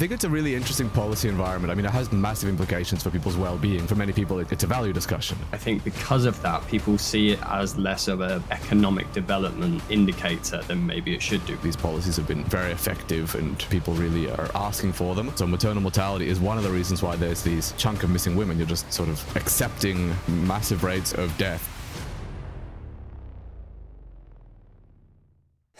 I think it's a really interesting policy environment. I mean, it has massive implications for people's well-being. For many people, it's a value discussion. I think because of that, people see it as less of an economic development indicator than maybe it should do. These policies have been very effective, and people really are asking for them. So maternal mortality is one of the reasons why there's these chunk of missing women. You're just sort of accepting massive rates of death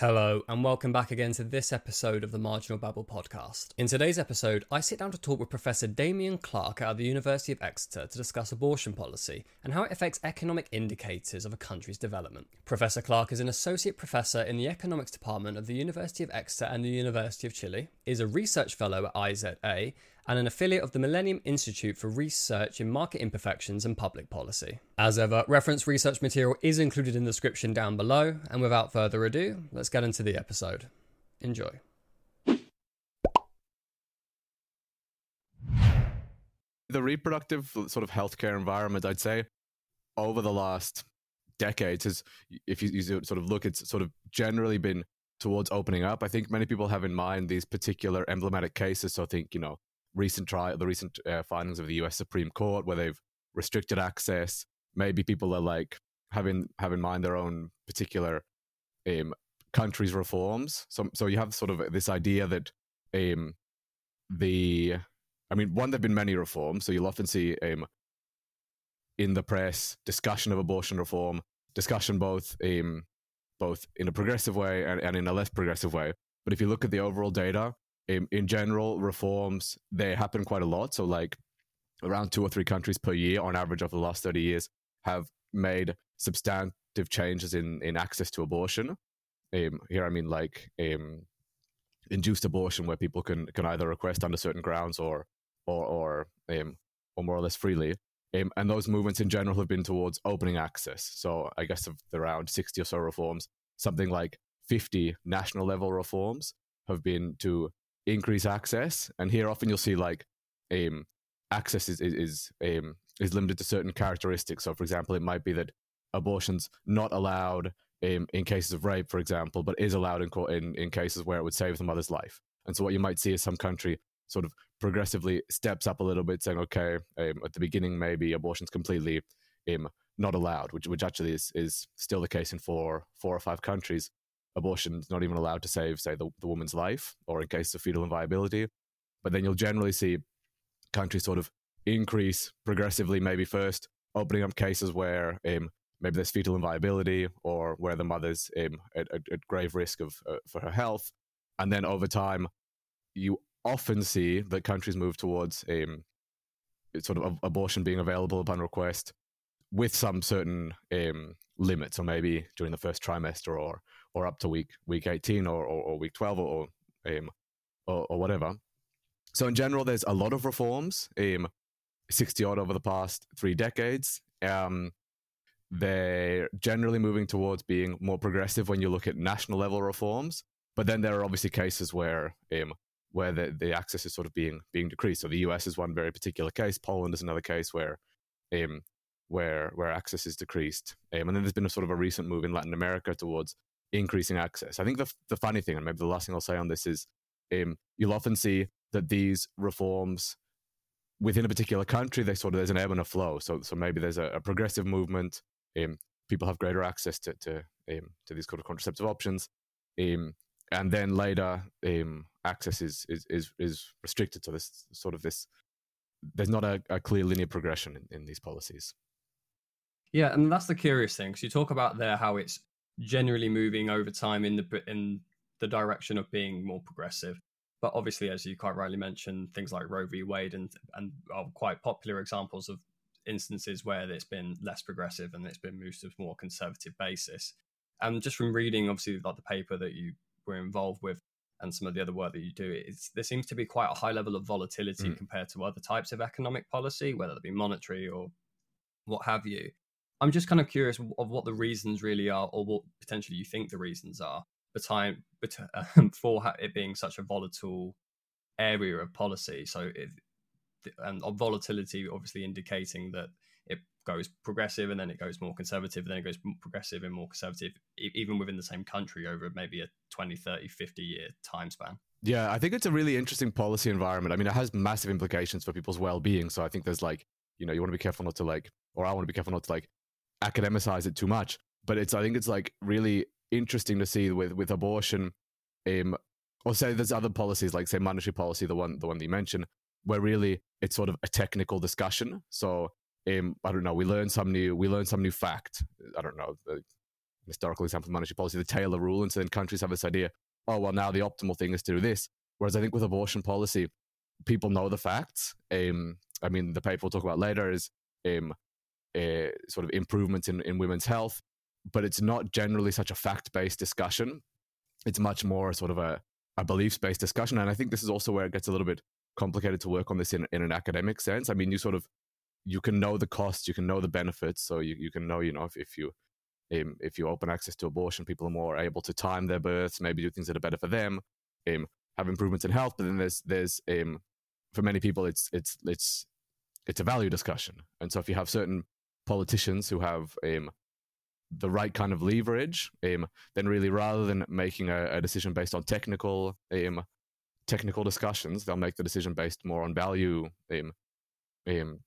Hello, and welcome back again to this episode of the Marginal Babble podcast. In today's episode, I sit down to talk with Professor Damian Clarke of the University of Exeter to discuss abortion policy and how it affects economic indicators of a country's development. Professor Clarke is an associate professor in the economics department of the University of Exeter and the University of Chile, is a research fellow at IZA, and an affiliate of the Millennium Institute for Research in Market Imperfections and Public Policy. As ever, reference research material is included in the description down below, and without further ado, let's get into the episode. Enjoy. The reproductive sort of healthcare environment, I'd say, over the last decades, is if you, you sort of look, it's sort of generally been towards opening up. I think many people have in mind these particular emblematic cases. So I think, you know, recent trial, the recent uh, findings of the U.S. Supreme Court, where they've restricted access. Maybe people are like having have in mind their own particular um, country's reforms. So, so you have sort of this idea that um, the, I mean, one there've been many reforms. So you'll often see um, in the press discussion of abortion reform, discussion both um, both in a progressive way and, and in a less progressive way. But if you look at the overall data, in, in general, reforms they happen quite a lot. So like around two or three countries per year on average over the last 30 years have made substantive changes in, in access to abortion. Um, here, I mean like um, induced abortion, where people can, can either request under certain grounds or or or, um, or more or less freely. Um, and those movements in general have been towards opening access. So I guess of around 60 or so reforms, something like 50 national level reforms have been to increase access. And here often you'll see like um, access is is is, um, is limited to certain characteristics. So, for example, it might be that abortion's not allowed um, in cases of rape, for example, but is allowed in, in in cases where it would save the mother's life. And so, what you might see is some country sort of progressively steps up a little bit, saying, okay, um, at the beginning maybe abortion's completely um, not allowed, which which actually is is still the case in four four or five countries abortion is not even allowed to save, say, the, the woman's life or in case of fetal inviability. But then you'll generally see countries sort of increase progressively, maybe first opening up cases where um, maybe there's fetal inviability or where the mother's um, at, at, grave risk of uh, for her health. And then over time, you often see that countries move towards um, sort of abortion being available upon request with some certain um, limits, or maybe during the first trimester or or up to week week 18 or, or, or week 12 or, um, or, or whatever. So in general, there's a lot of reforms, um, 60 odd over the past three decades. Um, they're generally moving towards being more progressive when you look at national level reforms. But then there are obviously cases where um, where the, the access is sort of being being decreased. So the US is one very particular case. Poland is another case where um, where where access is decreased. Um, and then there's been a sort of a recent move in Latin America towards increasing access. I think the the funny thing, and maybe the last thing I'll say on this is, um, you'll often see that these reforms within a particular country, they sort of there's an ebb and a flow. So so maybe there's a, a progressive movement. Um, people have greater access to to um, to these kind of contraceptive options, um, and then later um, access is, is is is restricted. So this sort of this there's not a, a clear linear progression in, in these policies. Yeah, and that's the curious thing. Because you talk about there how it's generally moving over time in the in the direction of being more progressive. But obviously, as you quite rightly mentioned, things like Roe v. Wade and and are quite popular examples of instances where it's been less progressive and it's been moved to a more conservative basis. And just from reading, obviously, like the paper that you were involved with and some of the other work that you do, it's, there seems to be quite a high level of volatility mm. compared to other types of economic policy, whether it be monetary or what have you. I'm just kind of curious of what the reasons really are, or what potentially you think the reasons are time for it being such a volatile area of policy. So, it, and volatility, obviously indicating that it goes progressive and then it goes more conservative, and then it goes progressive and more conservative, even within the same country over maybe a 20, 30, 50 year time span. Yeah, I think it's a really interesting policy environment. I mean, it has massive implications for people's well-being. So I think there's like, you know, you want to be careful not to like, or I want to be careful not to like academicize it too much. But it's, I think it's like really interesting to see with with abortion, um, or say there's other policies like say monetary policy, the one the one that you mentioned, where really it's sort of a technical discussion. So um, I don't know, we learn some new we learn some new fact. I don't know the historical example of monetary policy, the Taylor rule, and so then countries have this idea, oh well, now the optimal thing is to do this. Whereas I think with abortion policy, people know the facts. Um, I mean, the paper we'll talk about later is um, uh, sort of improvements in, in women's health, but it's not generally such a fact based discussion. It's much more sort of a, a beliefs based discussion. And I think this is also where it gets a little bit complicated to work on this in, in an academic sense. I mean, you sort of you can know the costs, you can know the benefits, so you, you can know, you know, if, if you um, if you open access to abortion, people are more able to time their births, maybe do things that are better for them, um, have improvements in health. But then there's there's um, for many people, it's it's it's it's a value discussion. And so if you have certain politicians who have um, the right kind of leverage, um, then really rather than making a, a decision based on technical um, technical discussions, they'll make the decision based more on value, um, um,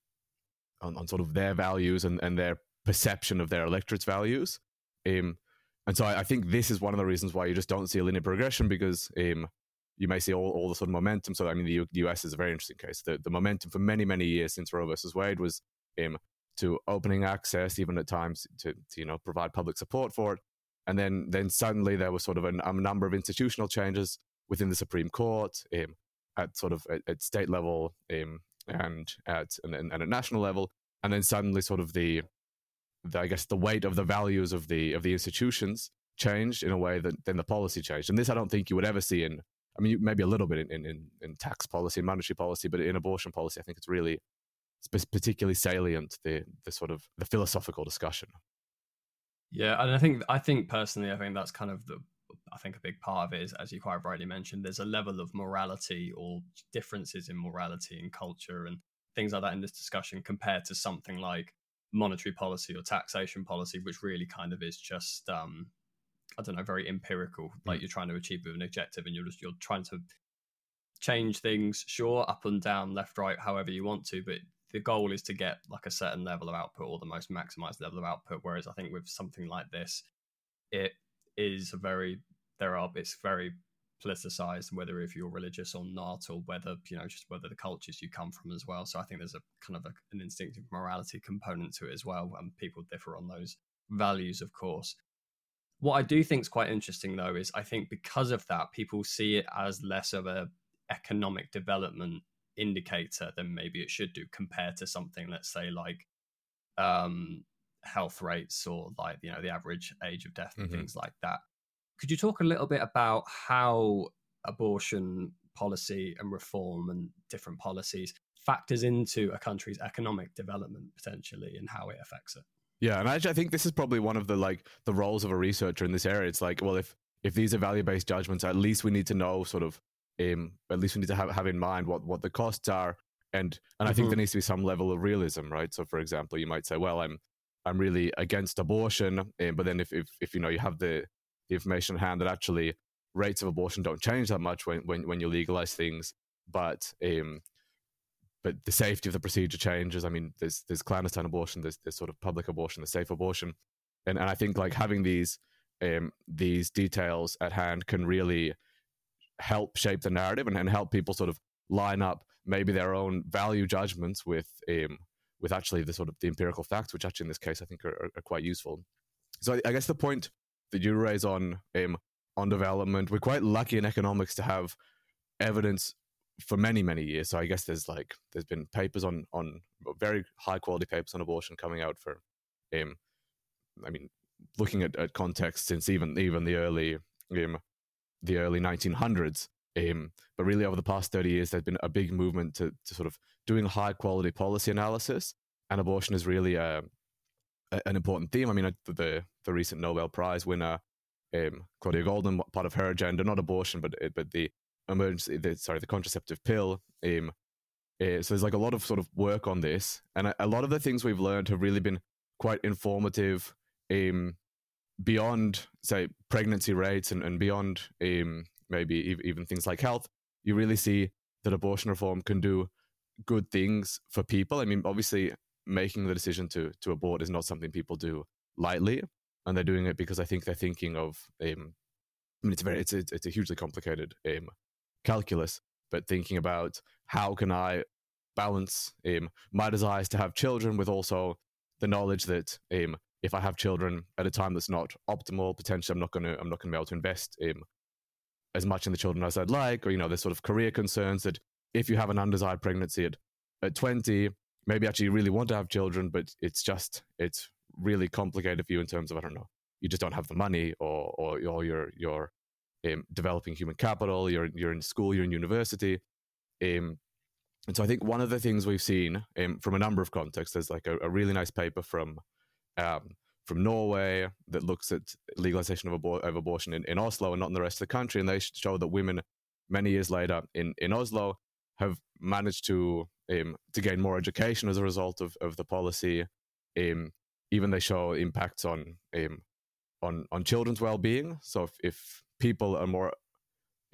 on, on sort of their values and, and their perception of their electorate's values. Um, and so I, I, think this is one of the reasons why you just don't see a linear progression because um, you may see all, all the sort of momentum. So I mean, the, U- the US is a very interesting case. The, the momentum for many, many years since Roe versus Wade was um, to opening access, even at times to, to, you know provide public support for it. And then then suddenly there was sort of a, a number of institutional changes within the Supreme Court, um, at sort of at, at state level, um, and at and, and at national level, and then suddenly sort of the the, I guess the weight of the values of the of the institutions changed in a way that then the policy changed. And this I don't think you would ever see in I mean maybe a little bit in, in, in tax policy and monetary policy, but in abortion policy I think it's really particularly salient the the sort of the philosophical discussion. Yeah, and I think I think personally I think that's kind of the I think a big part of it is, as you quite rightly mentioned, there's a level of morality or differences in morality and culture and things like that in this discussion compared to something like monetary policy or taxation policy, which really kind of is just um, I don't know, very empirical. Like mm. you're trying to achieve an objective, and you're just you're trying to change things, sure, up and down, left, right, however you want to, but the goal is to get like a certain level of output or the most maximized level of output. Whereas I think with something like this, it is a very there are it's very politicized whether if you're religious or not or whether you know just whether the cultures you come from as well so i think there's a kind of a, an instinctive morality component to it as well and people differ on those values of course what i do think is quite interesting though is i think because of that people see it as less of a economic development indicator than maybe it should do compared to something let's say like um health rates or like you know the average age of death and mm-hmm. things like that could you talk a little bit about how abortion policy and reform and different policies factors into a country's economic development potentially and how it affects it? Yeah, and actually, I think this is probably one of the like the roles of a researcher in this area. It's like, well, if if these are value based judgments, at least we need to know sort of, um, at least we need to have have in mind what what the costs are, and and I mm-hmm. think there needs to be some level of realism, right? So, for example, you might say, well, I'm I'm really against abortion, um, but then if, if if you know you have the the information at hand that actually rates of abortion don't change that much when when, when you legalize things, but um, but the safety of the procedure changes. I mean, there's there's clandestine abortion, there's there's sort of public abortion, there's safe abortion, and and I think like having these um, these details at hand can really help shape the narrative and, and help people sort of line up maybe their own value judgments with um, with actually the sort of the empirical facts, which actually in this case I think are, are quite useful. So I, I guess the point that you raise on um, on development. We're quite lucky in economics to have evidence for many many years. So I guess there's like there's been papers on on very high quality papers on abortion coming out for um I mean looking at, at context since even even the early um the early 1900s um but really over the past 30 years there's been a big movement to to sort of doing high quality policy analysis and abortion is really a an important theme. I mean, the the recent Nobel Prize winner, um, Claudia Goldin, part of her agenda, not abortion, but but the emergency, the, sorry, the contraceptive pill. Um, uh, so there's like a lot of sort of work on this, and a, a, lot of the things we've learned have really been quite informative. Um, beyond say pregnancy rates and, and beyond um, maybe even things like health, you really see that abortion reform can do good things for people. I mean, obviously, making the decision to to abort is not something people do lightly, and they're doing it because I think they're thinking of. Um, I mean, it's very it's a, it's a hugely complicated um, calculus, but thinking about how can I balance um, my desires to have children with also the knowledge that um, if I have children at a time that's not optimal, potentially I'm not going to I'm not going to be able to invest in as much in the children as I'd like, or you know, there's sort of career concerns that if you have an undesired pregnancy at at 20, maybe actually you really want to have children, but it's just it's really complicated for you in terms of I don't know, you just don't have the money, or or, or you're you're um, developing human capital, you're you're in school, you're in university, um, and so I think one of the things we've seen um, from a number of contexts, there's like a, a really nice paper from um, from Norway that looks at legalization of, abor- of abortion in, in Oslo and not in the rest of the country, and they show that women many years later in, in Oslo have managed to um, to gain more education as a result of, of the policy. Um, even they show impacts on um, on on children's well being. So if, if people are more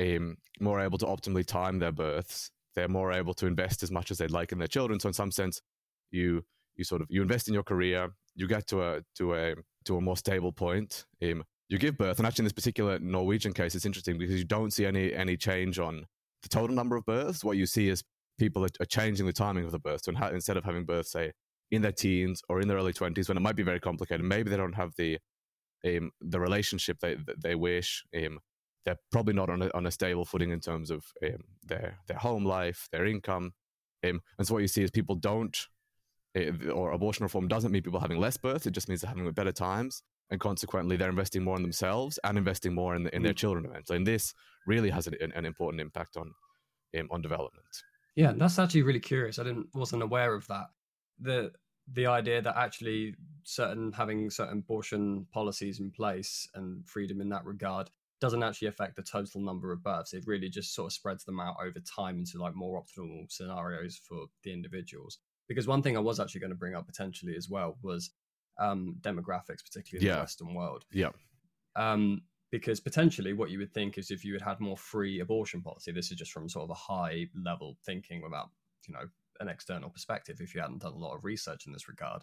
um, more able to optimally time their births, they're more able to invest as much as they'd like in their children. So in some sense, you you sort of you invest in your career, you get to a to a to a more stable point. Um, you give birth, and actually in this particular Norwegian case, it's interesting because you don't see any any change on the total number of births. What you see is people are, are changing the timing of the birth. So instead of having birth, say in their teens or in their early twenties, when it might be very complicated, maybe they don't have the um, the relationship they they wish. Um, they're probably not on a, on a stable footing in terms of um, their their home life, their income, um, and so what you see is people don't, or abortion reform doesn't mean people having less births. It just means they're having better times, and consequently, they're investing more in themselves and investing more in, the, in their mm. children eventually. And this really has an, an important impact on um, on development. Yeah, that's actually really curious. I didn't wasn't aware of that. The the idea that actually certain having certain abortion policies in place and freedom in that regard doesn't actually affect the total number of births. It really just sort of spreads them out over time into like more optimal scenarios for the individuals. Because one thing I was actually going to bring up potentially as well was um, demographics, particularly in yeah. the Western world. Yeah. Um, because potentially what you would think is if you had had more free abortion policy, this is just from sort of a high level thinking without, you know, an external perspective, if you hadn't done a lot of research in this regard,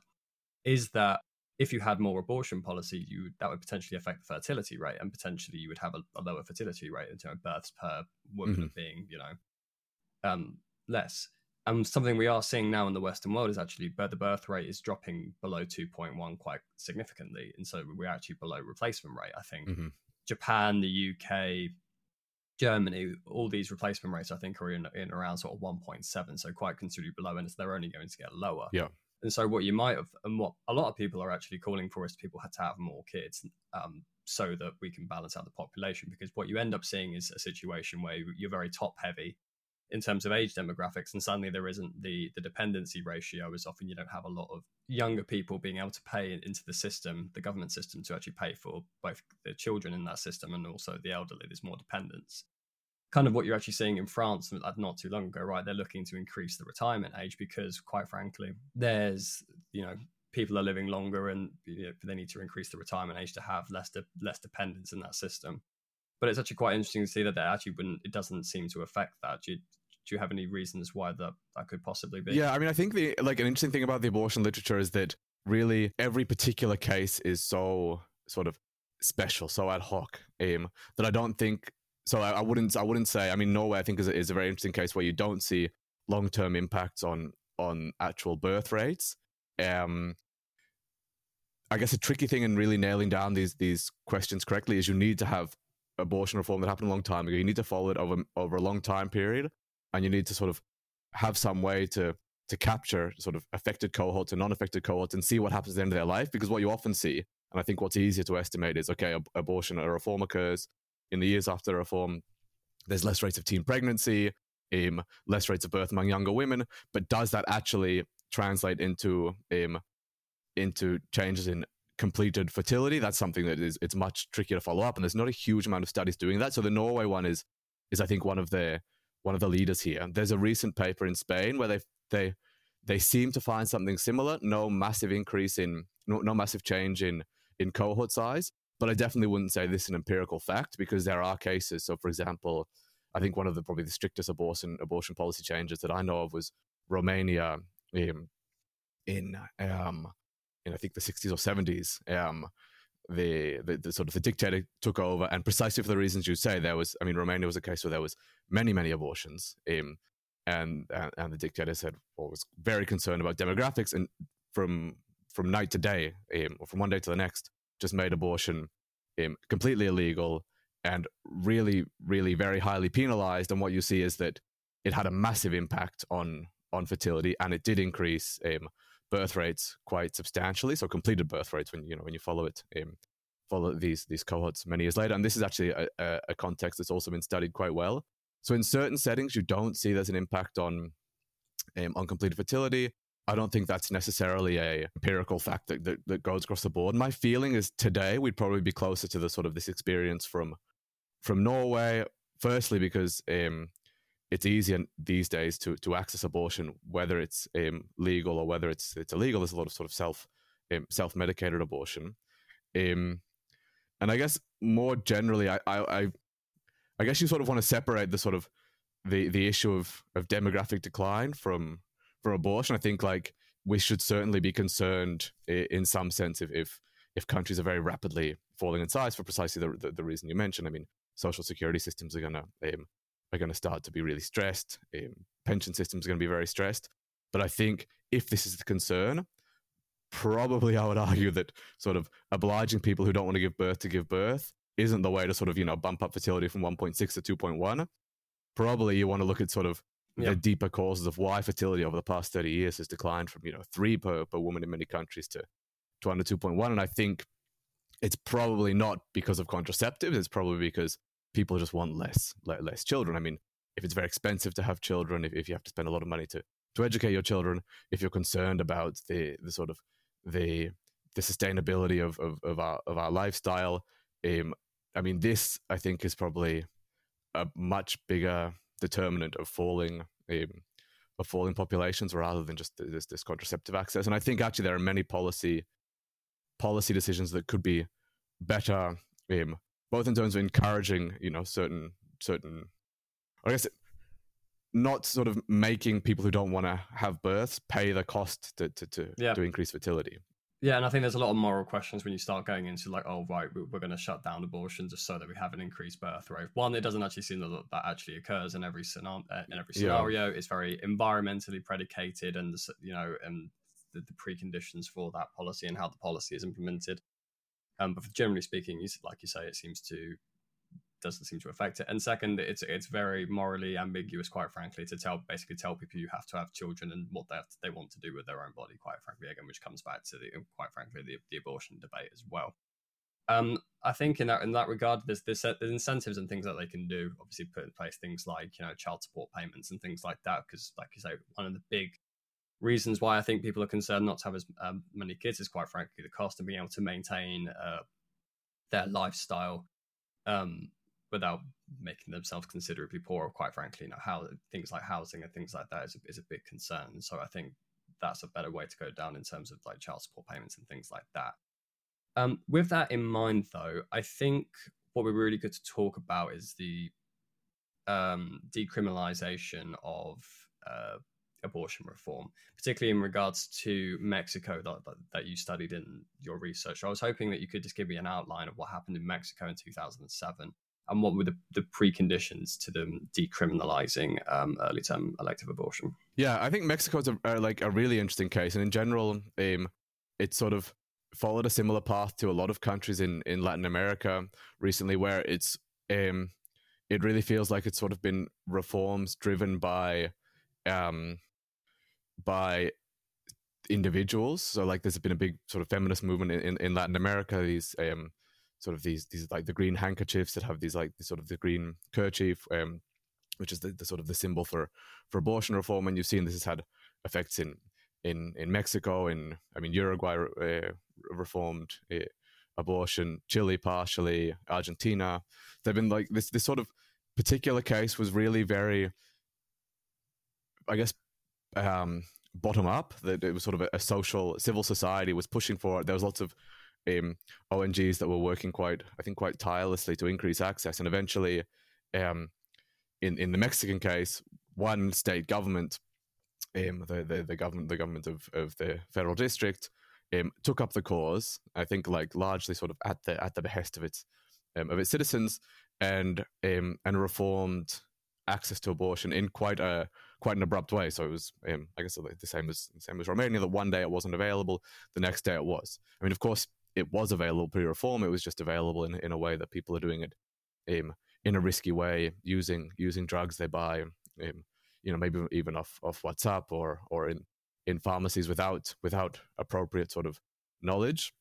is that if you had more abortion policy, you that would potentially affect the fertility rate, and potentially you would have a, a lower fertility rate in terms of births per woman mm-hmm. being, you know, um, less. And something we are seeing now in the Western world is actually the birth rate is dropping below 2.1 quite significantly, and so we're actually below replacement rate. I think mm-hmm. Japan, the UK, Germany, all these replacement rates I think are in, in around sort of 1.7, so quite considerably below, and so they're only going to get lower. Yeah. And so, what you might have, and what a lot of people are actually calling for is people had to have more kids um, so that we can balance out the population. Because what you end up seeing is a situation where you're very top heavy in terms of age demographics, and suddenly there isn't the the dependency ratio. As often you don't have a lot of younger people being able to pay into the system, the government system, to actually pay for both the children in that system and also the elderly. There's more dependence kind of what you're actually seeing in France not too long ago, right? They're looking to increase the retirement age because, quite frankly, there's you know people are living longer and you know, they need to increase the retirement age to have less de- less dependence in that system. But it's actually quite interesting to see that that actually wouldn't it doesn't seem to affect that. Do you, do you have any reasons why that that could possibly be? Yeah, I mean, I think the like an interesting thing about the abortion literature is that really every particular case is so sort of special, so ad hoc, um, that I don't think so I, I, wouldn't I wouldn't say I mean Norway I think is a, is a very interesting case where you don't see long term impacts on on actual birth rates. Um, I guess a tricky thing in really nailing down these these questions correctly is you need to have abortion reform that happened a long time ago. You need to follow it over over a long time period, and you need to sort of have some way to to capture sort of affected cohorts and non-affected cohorts and see what happens at the end of their life. Because what you often see, and I think what's easier to estimate is okay, ab- abortion or reform occurs, in the years after reform, there's less rates of teen pregnancy, um, less rates of birth among younger women. But does that actually translate into um, into changes in completed fertility? That's something that is it's much trickier to follow up, and there's not a huge amount of studies doing that. So the Norway one is is I think one of the one of the leaders here. There's a recent paper in Spain where they they they seem to find something similar. No massive increase in no, no massive change in in cohort size, but I definitely wouldn't say this is an empirical fact because there are cases. So, for example, I think one of the probably the strictest abortion abortion policy changes that I know of was Romania in in um, in I think the 60s or 70s. Um, the, the, the sort of the dictator took over, and precisely for the reasons you say, there was. I mean, Romania was a case where there was many many abortions. Um, and, and and the dictator said, well, was very concerned about demographics, and from from night to day, um, or from one day to the next, just made abortion um, completely illegal and really, really very highly penalized. And what you see is that it had a massive impact on on fertility, and it did increase um, birth rates quite substantially. So completed birth rates when you know when you follow it. Um, follow these these cohorts many years later and this is actually a, a, context that's also been studied quite well so in certain settings, you don't see there's an impact on um, on completed fertility. I don't think that's necessarily a empirical fact that, that, that, goes across the board. My feeling is today we'd probably be closer to the sort of this experience from from Norway. Firstly, because um, it's easier these days to to access abortion, whether it's um, legal or whether it's it's illegal. There's a lot of sort of self um, self medicated abortion, um, and I guess more generally, I, I I guess you sort of want to separate the sort of the the issue of of demographic decline from for abortion. I think like we should certainly be concerned in some sense if if, if countries are very rapidly falling in size for precisely the, the, the reason you mentioned. I mean, social security systems are gonna um, are gonna start to be really stressed. Um, pension systems are gonna be very stressed. But I think if this is the concern, probably I would argue that sort of obliging people who don't want to give birth to give birth isn't the way to sort of you know bump up fertility from 1.6 to 2.1 probably you want to look at sort of the deeper causes of why fertility over the past 30 years has declined from you know three per, per woman in many countries to to under 2.1 and i think it's probably not because of contraceptives it's probably because people just want less less children i mean if it's very expensive to have children if, if you have to spend a lot of money to to educate your children if you're concerned about the the sort of the the sustainability of, of, of our of our lifestyle um, I mean, this I think is probably a much bigger determinant of falling um, of falling populations rather than just this, this contraceptive access. And I think actually there are many policy policy decisions that could be better, um, both in terms of encouraging, you know, certain certain, I guess, not sort of making people who don't want to have births pay the cost to to to, yeah. to increase fertility. Yeah, and I think there's a lot of moral questions when you start going into like, oh right, we're going to shut down abortion just so that we have an increased birth rate. One, it doesn't actually seem that that actually occurs in every scenario. Uh, in every scenario, yeah. it's very environmentally predicated, and you know, and the, the, preconditions for that policy and how the policy is implemented. Um, but generally speaking, like you say, it seems to doesn't seem to affect it. And second, it's it's very morally ambiguous, quite frankly, to tell basically tell people you have to have children and what they to, they want to do with their own body. Quite frankly, again, which comes back to the quite frankly the, the abortion debate as well. Um, I think in that in that regard, there's, there's there's incentives and things that they can do. Obviously, put in place things like you know child support payments and things like that. Because, like you say, one of the big reasons why I think people are concerned not to have as um, many kids is quite frankly the cost of being able to maintain uh, their lifestyle um, without making themselves considerably poorer. Quite frankly, you know, how things like housing and things like that is a, is a big concern. So I think that's a better way to go down in terms of like child support payments and things like that. Um, with that in mind, though, I think what we're really good to talk about is the um, decriminalization of uh, abortion reform, particularly in regards to Mexico that, that, that, you studied in your research. I was hoping that you could just give me an outline of what happened in Mexico in 2007 and what were the, the preconditions to them decriminalizing um, early term elective abortion? Yeah, I think Mexico is a, a, like a really interesting case, and in general, um, it sort of followed a similar path to a lot of countries in, in Latin America recently, where it's um, it really feels like it's sort of been reforms driven by um, by individuals. So like there's been a big sort of feminist movement in, in, in Latin America. These um, sort of these these like the green handkerchiefs that have these like the sort of the green kerchief, um, which is the, the sort of the symbol for for abortion reform. And you've seen this has had effects in in in Mexico, in I mean Uruguay uh, reformed uh, abortion, Chile partially, Argentina. They've been like this this sort of particular case was really very, I guess, um, bottom up. That it was sort of a, a social civil society was pushing for it. There was lots of um, ONGs that were working quite, I think, quite tirelessly to increase access. And eventually, um, in in the Mexican case, one state government, um, the, the the government the government of of the federal district, um, took up the cause. I think, like largely sort of at the at the behest of its um, of its citizens, and um, and reformed access to abortion in quite a quite an abrupt way. So it was, um, I guess, the same as the same as Romania. That one day it wasn't available, the next day it was. I mean, of course, it was available pre-reform. It was just available in in a way that people are doing it um, in a risky way, using using drugs they buy, um, you know, maybe even off off WhatsApp or or in in pharmacies without without appropriate sort of knowledge.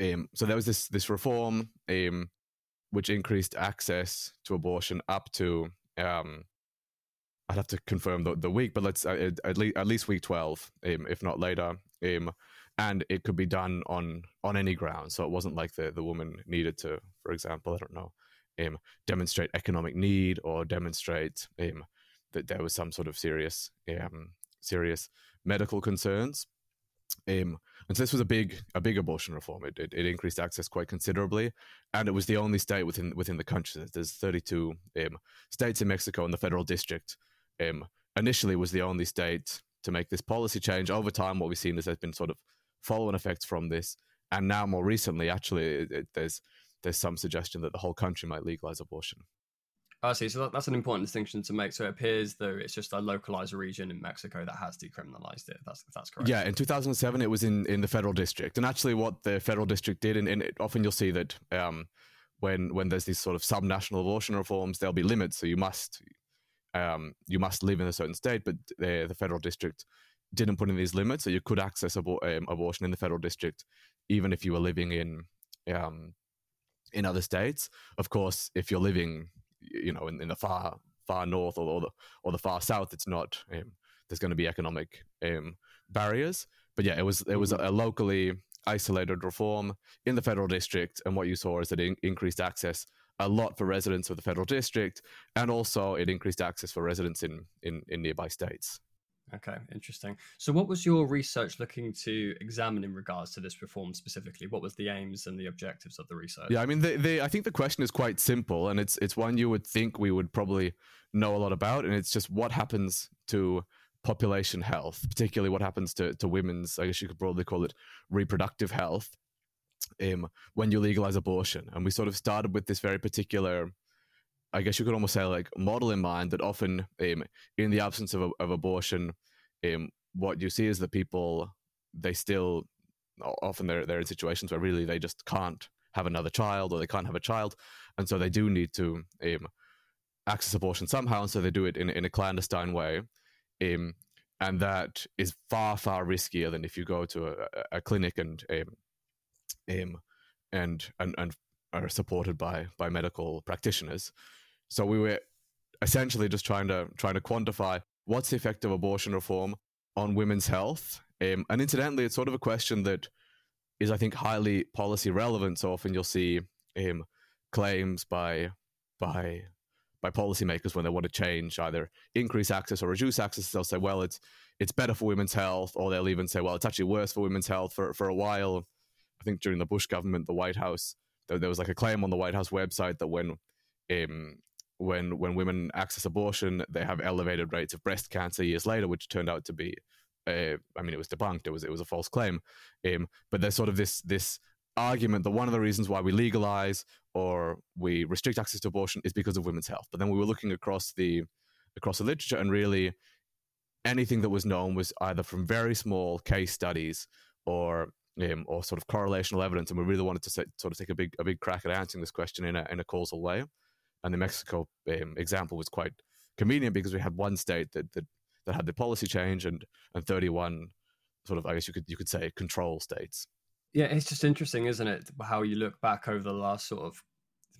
Um, so there was this this reform um, which increased access to abortion up to um, I'd have to confirm the, the week, but let's uh, at least at least week twelve, um, if not later. Um, and it could be done on on any ground. So it wasn't like the the woman needed to, for example, I don't know, um, demonstrate economic need or demonstrate um, that there was some sort of serious um, serious medical concerns. Um, and so this was a big a big abortion reform. It, it, it, increased access quite considerably, and it was the only state within within the country. There's 32 um, states in Mexico, and the federal district um, initially was the only state to make this policy change. Over time, what we've seen is there's been sort of follow-on effects from this, and now more recently, actually, it, there's there's some suggestion that the whole country might legalize abortion. I see. So that's an important distinction to make. So it appears though it's just a localized region in Mexico that has decriminalized it. That's that's correct. Yeah, in 2007 it was in, in the federal district, and actually what the federal district did, and, and it, often you'll see that um, when when there's these sort of subnational abortion reforms, there'll be limits. So you must um, you must live in a certain state, but the, the federal district didn't put in these limits, so you could access abor- um, abortion in the federal district, even if you were living in um, in other states. Of course, if you're living, you know, in, in the far far north or, or, the or the far south, it's not. Um, there's going to be economic um, barriers. But yeah, it was it was a, a, locally isolated reform in the federal district, and what you saw is that it in- increased access a lot for residents of the federal district, and also it increased access for residents in, in, in nearby states. Okay, interesting. So, what was your research looking to examine in regards to this reform specifically? What was the aims and the objectives of the research? Yeah, I mean, the, the, I think the question is quite simple, and it's it's one you would think we would probably know a lot about, and it's just what happens to population health, particularly what happens to to women's, I guess you could broadly call it reproductive health, um, when you legalize abortion. And we sort of started with this very particular, I guess you could almost say, like model in mind that often, um, in the absence of, of abortion, um, what you see is that people they still often they're they're in situations where really they just can't have another child or they can't have a child, and so they do need to um, access abortion somehow, and so they do it in in a clandestine way. Um, and that is far far riskier than if you go to a, a clinic and um, um, and and and are supported by by medical practitioners. So we were essentially just trying to trying to quantify what's the effect of abortion reform on women's health. Um, and incidentally, it's sort of a question that is, I think, highly policy relevant. So often you'll see um, claims by by by policymakers when they want to change either increase access or reduce access. They'll say, well, it's it's better for women's health, or they'll even say, well, it's actually worse for women's health. For for a while, I think during the Bush government, the White House, there, there was like a claim on the White House website that when um, when when women access abortion, they have elevated rates of breast cancer years later, which turned out to be, uh, I mean, it was debunked. It was it was a false claim. Um, but there's sort of this this argument that one of the reasons why we legalize or we restrict access to abortion is because of women's health. But then we were looking across the across the literature, and really anything that was known was either from very small case studies or um, or sort of correlational evidence, and we really wanted to set, sort of take a big a big crack at answering this question in a in a causal way. And the Mexico um, example was quite convenient because we had one state that that that had the policy change and and 31 sort of I guess you could you could say control states. Yeah, it's just interesting, isn't it? How you look back over the last sort of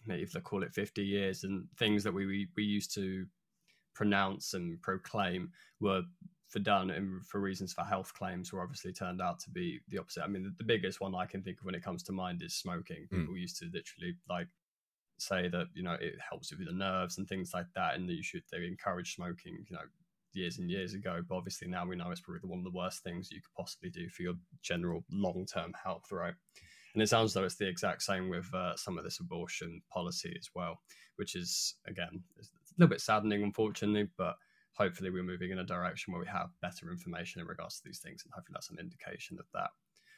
maybe if they call it 50 years and things that we, we, we used to pronounce and proclaim were for done and for reasons for health claims were obviously turned out to be the opposite. I mean, the, the biggest one I can think of when it comes to mind is smoking. Hmm. People mm. used to literally like say that you know it helps with the nerves and things like that, and that you should they encourage smoking. You know, years and years ago, but obviously now we know it's probably one of the worst things you could possibly do for your general long term health, right? And it sounds though it's the exact same with uh, some of this abortion policy as well, which is again a little bit saddening, unfortunately, but hopefully we're moving in a direction where we have better information in regards to these things, and hopefully that's an indication of that.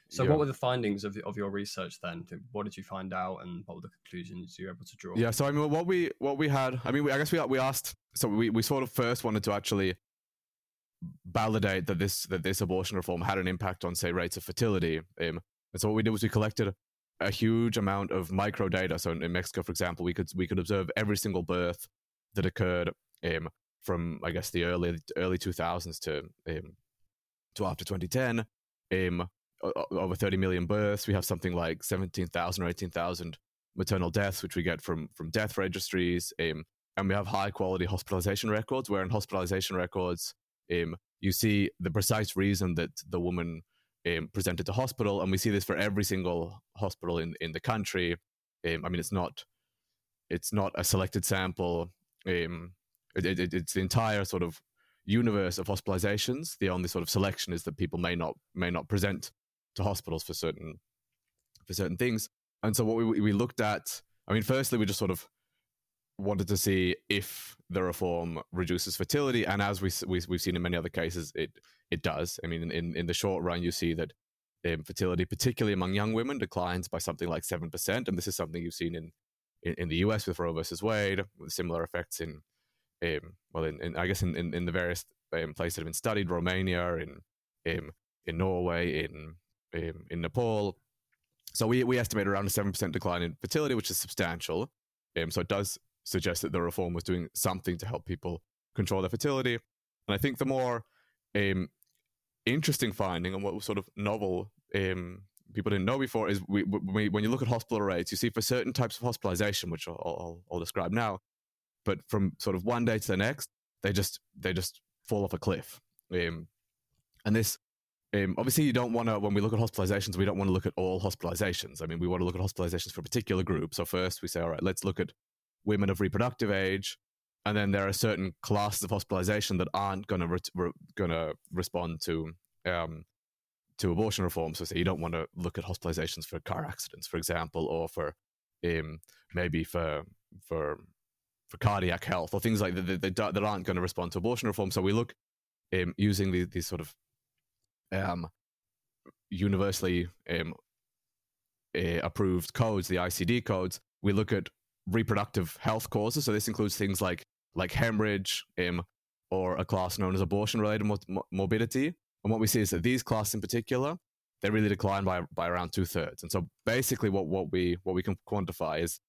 So, yeah. what were the findings of, of your research then? What did you find out, and what were the conclusions you were able to draw? Yeah, so I mean, what we what we had, I mean, we, I guess we we asked, so we, we sort of first wanted to actually validate that this that this abortion reform had an impact on, say, rates of fertility. Um, and so what we did was we collected a huge amount of micro data. So in, in Mexico, for example, we could we could observe every single birth that occurred um, from I guess the early early 2000s to um, to after 2010. Um, over 30 million births. We have something like 17,000 or 18,000 maternal deaths, which we get from from death registries. Um, and we have high quality hospitalization records, where in hospitalization records, um, you see the precise reason that the woman um, presented to hospital, and we see this for every single hospital in in the country. Um, I mean, it's not it's not a selected sample. Um, it, it, it's the entire sort of universe of hospitalizations. The only sort of selection is that people may not may not present to hospitals for certain for certain things. And so what we we looked at, I mean, firstly, we just sort of wanted to see if the reform reduces fertility, and as we, we we've seen in many other cases, it it does. I mean, in in the short run, you see that um, fertility, particularly among young women, declines by something like seven percent, and this is something you've seen in, in, in the U.S. with Roe versus Wade, with similar effects in um, well, in, in, I guess in, in, in the various um, places that have been studied, Romania, in um, in Norway, in um, in Nepal. So we, we estimate around a 7% decline in fertility, which is substantial. Um, so it does suggest that the reform was doing something to help people control their fertility. And I think the more um, interesting finding and what was sort of novel people didn't know before is we, we, when you look at hospital rates, you see for certain types of hospitalization, which I'll, I'll, I'll describe now, but from sort of one day to the next, they just they just fall off a cliff. Um, and this um, obviously, you don't want to, when we look at hospitalizations, we don't want to look at all hospitalizations. I mean, we want to look at hospitalizations for a particular group. So, first we say, all right, let's look at women of reproductive age. And then there are certain classes of hospitalization that aren't going to re- re- going to respond to um, to abortion reform. So, say you don't want to look at hospitalizations for car accidents, for example, or for um, maybe for for for cardiac health or things like that that, that aren't going to respond to abortion reform. So, we look um, using these, these sort of um, universally um, uh, approved codes, the ICD codes, we look at reproductive health causes. So this includes things like like hemorrhage, um, or a class known as abortion-related mo- morbidity. And what we see is that these classes in particular, they really decline by by around two thirds. And so basically, what what we what we can quantify is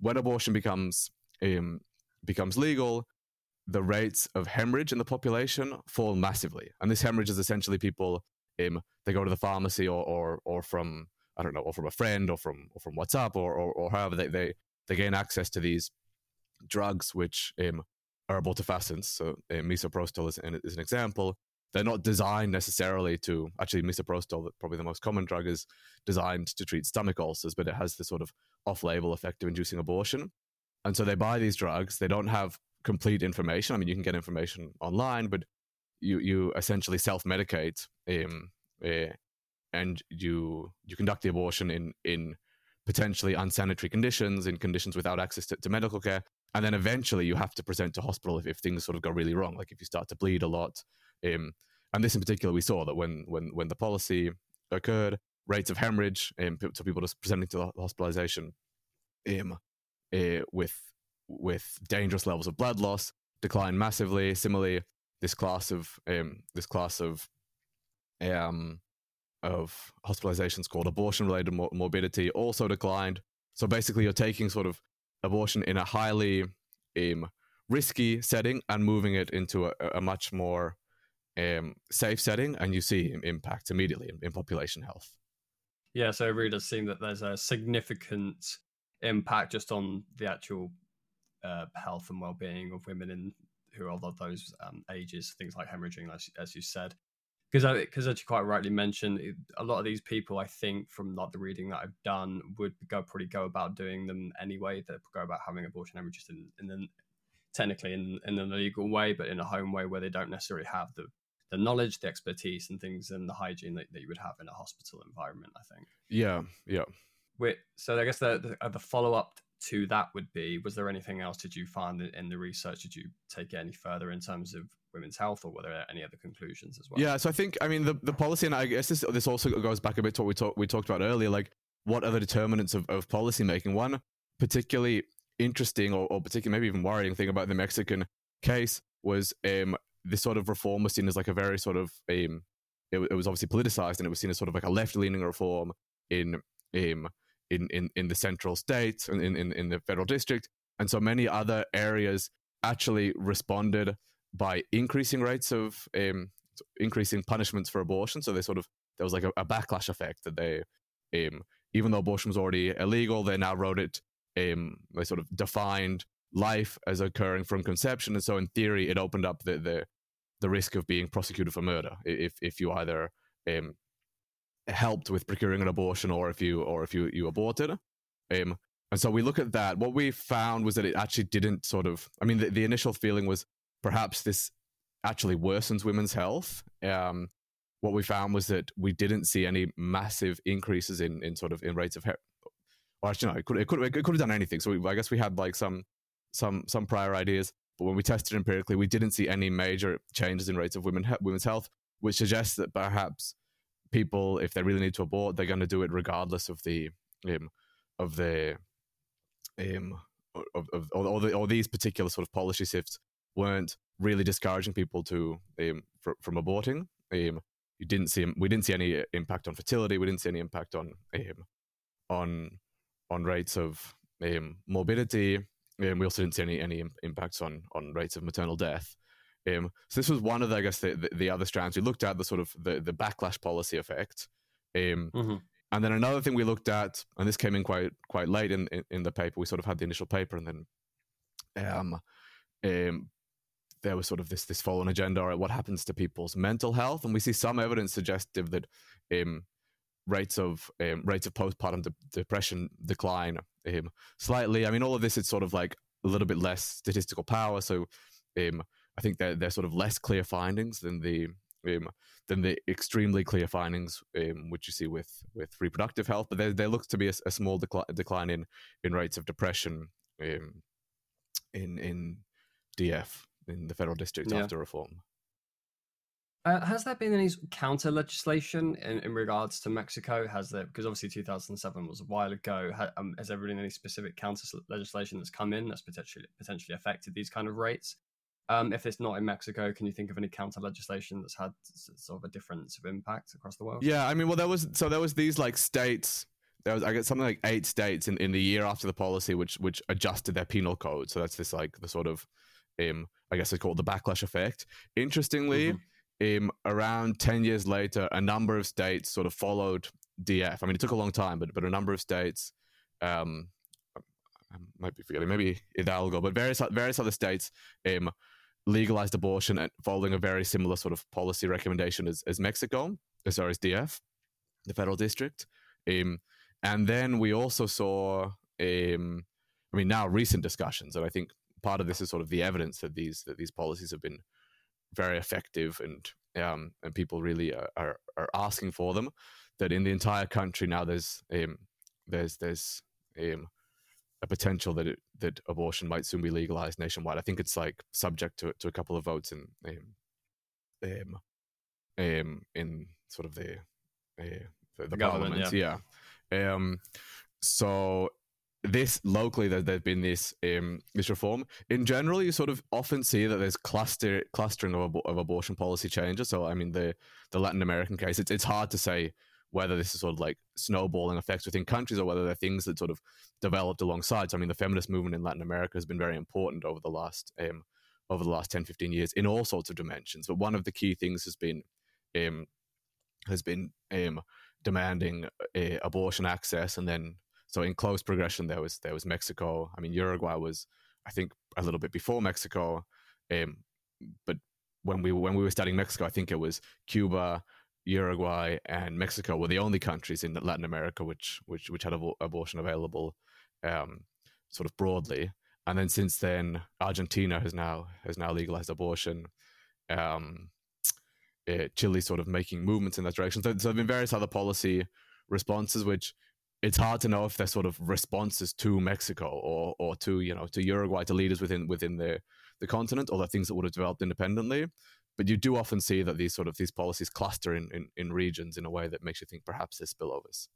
when abortion becomes um, becomes legal, the rates of hemorrhage in the population fall massively. And this hemorrhage is essentially people um, they go to the pharmacy or, or or from I don't know, or from a friend or from or from WhatsApp or or, or however they, they they gain access to these drugs which um, are abortifacients. So uh, misoprostol is, is an example. They're not designed necessarily to actually misoprostol, probably the most common drug, is designed to treat stomach ulcers, but it has the sort of off-label effect of inducing abortion. And so they buy these drugs. They don't have complete information. I mean, you can get information online, but you you essentially self medicate, um, uh, and you you conduct the abortion in in potentially unsanitary conditions, in conditions without access to, to medical care, and then eventually you have to present to hospital if, if things sort of go really wrong, like if you start to bleed a lot. Um, and this in particular, we saw that when when when the policy occurred, rates of hemorrhage, um, so people just presenting to hospitalization, um, uh, with with dangerous levels of blood loss decline massively. Similarly, this class of um, this class of um, of hospitalizations called abortion related mor- morbidity also declined. So basically, you're taking sort of abortion in a highly um, risky setting and moving it into a, a much more um, safe setting, and you see impacts immediately in, in population health. Yeah, so it really does seem that there's a significant impact just on the actual uh, health and well-being of women in who are of those um, ages, things like hemorrhaging, as, as you said. Because, because as you quite rightly mentioned, a lot of these people, I think, from like the reading that I've done, would go probably go about doing them anyway. They go about having abortion hemorrhages in, in the, technically in, in a legal way, but in a home way where they don't necessarily have the the knowledge, the expertise, and things, and the hygiene that, that you would have in a hospital environment. I think. Yeah, yeah. So I guess the the, uh, the follow up to that would be: was there anything else did you find in the research? Did you take any further in terms of women's health, or were there any other conclusions as well? Yeah, so I think I mean the, the policy, and I guess this this also goes back a bit to what we talked we talked about earlier. Like, what are the determinants of, of policy making? One particularly interesting or, or particularly maybe even worrying thing about the Mexican case was um, this sort of reform was seen as like a very sort of um, it, it was obviously politicized and it was seen as sort of like a left leaning reform in um, in, in in the central states and in, in in the federal district, and so many other areas actually responded by increasing rates of um, increasing punishments for abortion. So they sort of there was like a, a backlash effect that they um, even though abortion was already illegal, they now wrote it um, they sort of defined life as occurring from conception, and so in theory, it opened up the the, the risk of being prosecuted for murder if if you either um, helped with procuring an abortion or if you or if you you aborted. Um, and so we look at that. What we found was that it actually didn't sort of. I mean, the, the initial feeling was perhaps this actually worsens women's health. Um, what we found was that we didn't see any massive increases in in sort of in rates of hair. Or actually, no, it could it could it could have done anything. So we, I guess we had like some some some prior ideas, but when we tested empirically, we didn't see any major changes in rates of women women's health, which suggests that perhaps people, if they really need to abort, they're going to do it regardless of the um, of the um, of, of or, the, these particular sort of policy shifts weren't really discouraging people to um, fr- from aborting. Um, you didn't see we didn't see any impact on fertility. We didn't see any impact on um, on on rates of um, morbidity. Um, we also didn't see any any impacts on on rates of maternal death. Um, so this was one of the, I guess the, the, the, other strands. We looked at the sort of the, the backlash policy effect. Um, mm-hmm. And then another thing we looked at, and this came in quite quite late in, in, in the paper. We sort of had the initial paper, and then um, um, there was sort of this this follow-on agenda or what happens to people's mental health, and we see some evidence suggestive that um, rates of um, rates of postpartum de- depression decline um, slightly. I mean, all of this is sort of like a little bit less statistical power, so um, I think they're, they're sort of less clear findings than the um, than the extremely clear findings um, which you see with with reproductive health. But there, there looks to be a, a small decline, decline in in rates of depression um, in in DF in the federal district yeah. after reform. Uh, has there been any counter legislation in, in regards to Mexico? Has there, because obviously 2007 was a while ago, ha, um, has there been any specific counter legislation that's come in that's potentially potentially affected these kind of rates? Um, if it's not in Mexico, can you think of any counter legislation that's had sort of a difference of impact across the world? Yeah, I mean, well, there was so there was these like states. There was I guess something like eight states in, in the year after the policy, which which adjusted their penal code. So that's this like the sort of, um, I guess it's called the backlash effect. Interestingly, mm-hmm. um, around ten years later, a number of states sort of followed DF. I mean, it took a long time, but but a number of states, um, I might be forgetting, maybe Hidalgo, but various various other states, um, legalized abortion and following a very similar sort of policy recommendation as, as Mexico, as far as DF, the federal district. Um, and then we also saw, um, I mean, now recent discussions, and I think part of this is sort of the evidence that these that these policies have been very effective and um, and people really are, are, are asking for them. That in the entire country now there's um, there's there's um, a potential that it, that abortion might soon be legalized nationwide. I think it's like subject to to a couple of votes in um, um, um in sort of the uh, the, the parliament. Yeah. yeah. Um, so this locally there, there's been this um, this reform in general you sort of often see that there's cluster clustering of, of abortion policy changes so i mean the the latin american case it's, it's hard to say whether this is sort of like snowballing effects within countries or whether they're things that sort of developed alongside. So, I mean, the feminist movement in Latin America has been very important over the last um, over the last 10, 15 years in all sorts of dimensions. But one of the key things has been um, has been um, demanding uh, abortion access, and then so in close progression there was there was Mexico. I mean, Uruguay was I think a little bit before Mexico, um, but when we when we were studying Mexico, I think it was Cuba, Uruguay and Mexico were the only countries in Latin America which which which had ab- abortion available, um, sort of broadly. And then since then, Argentina has now has now legalized abortion. Um, eh, Chile sort of making movements in that direction. So, so there have been various other policy responses which it's hard to know if they're sort of responses to Mexico or or to you know to Uruguay to leaders within within the the continent or the things that would have developed independently. But you do often see that these sort of these policies cluster in, in, in regions in a way that makes you think perhaps there's spillovers.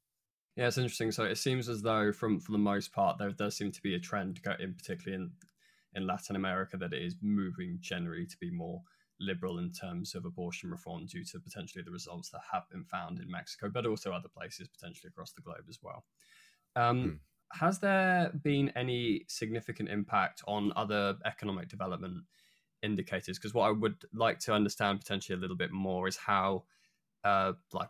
Yeah, it's interesting. So it seems as though, from for the most part, there does seem to be a trend, in particularly in in Latin America, that it is moving generally to be more liberal in terms of abortion reform due to potentially the results that have been found in Mexico, but also other places potentially across the globe as well. Um, hmm. Has there been any significant impact on other economic development indicators? Because what I would like to understand potentially a little bit more is how, uh, like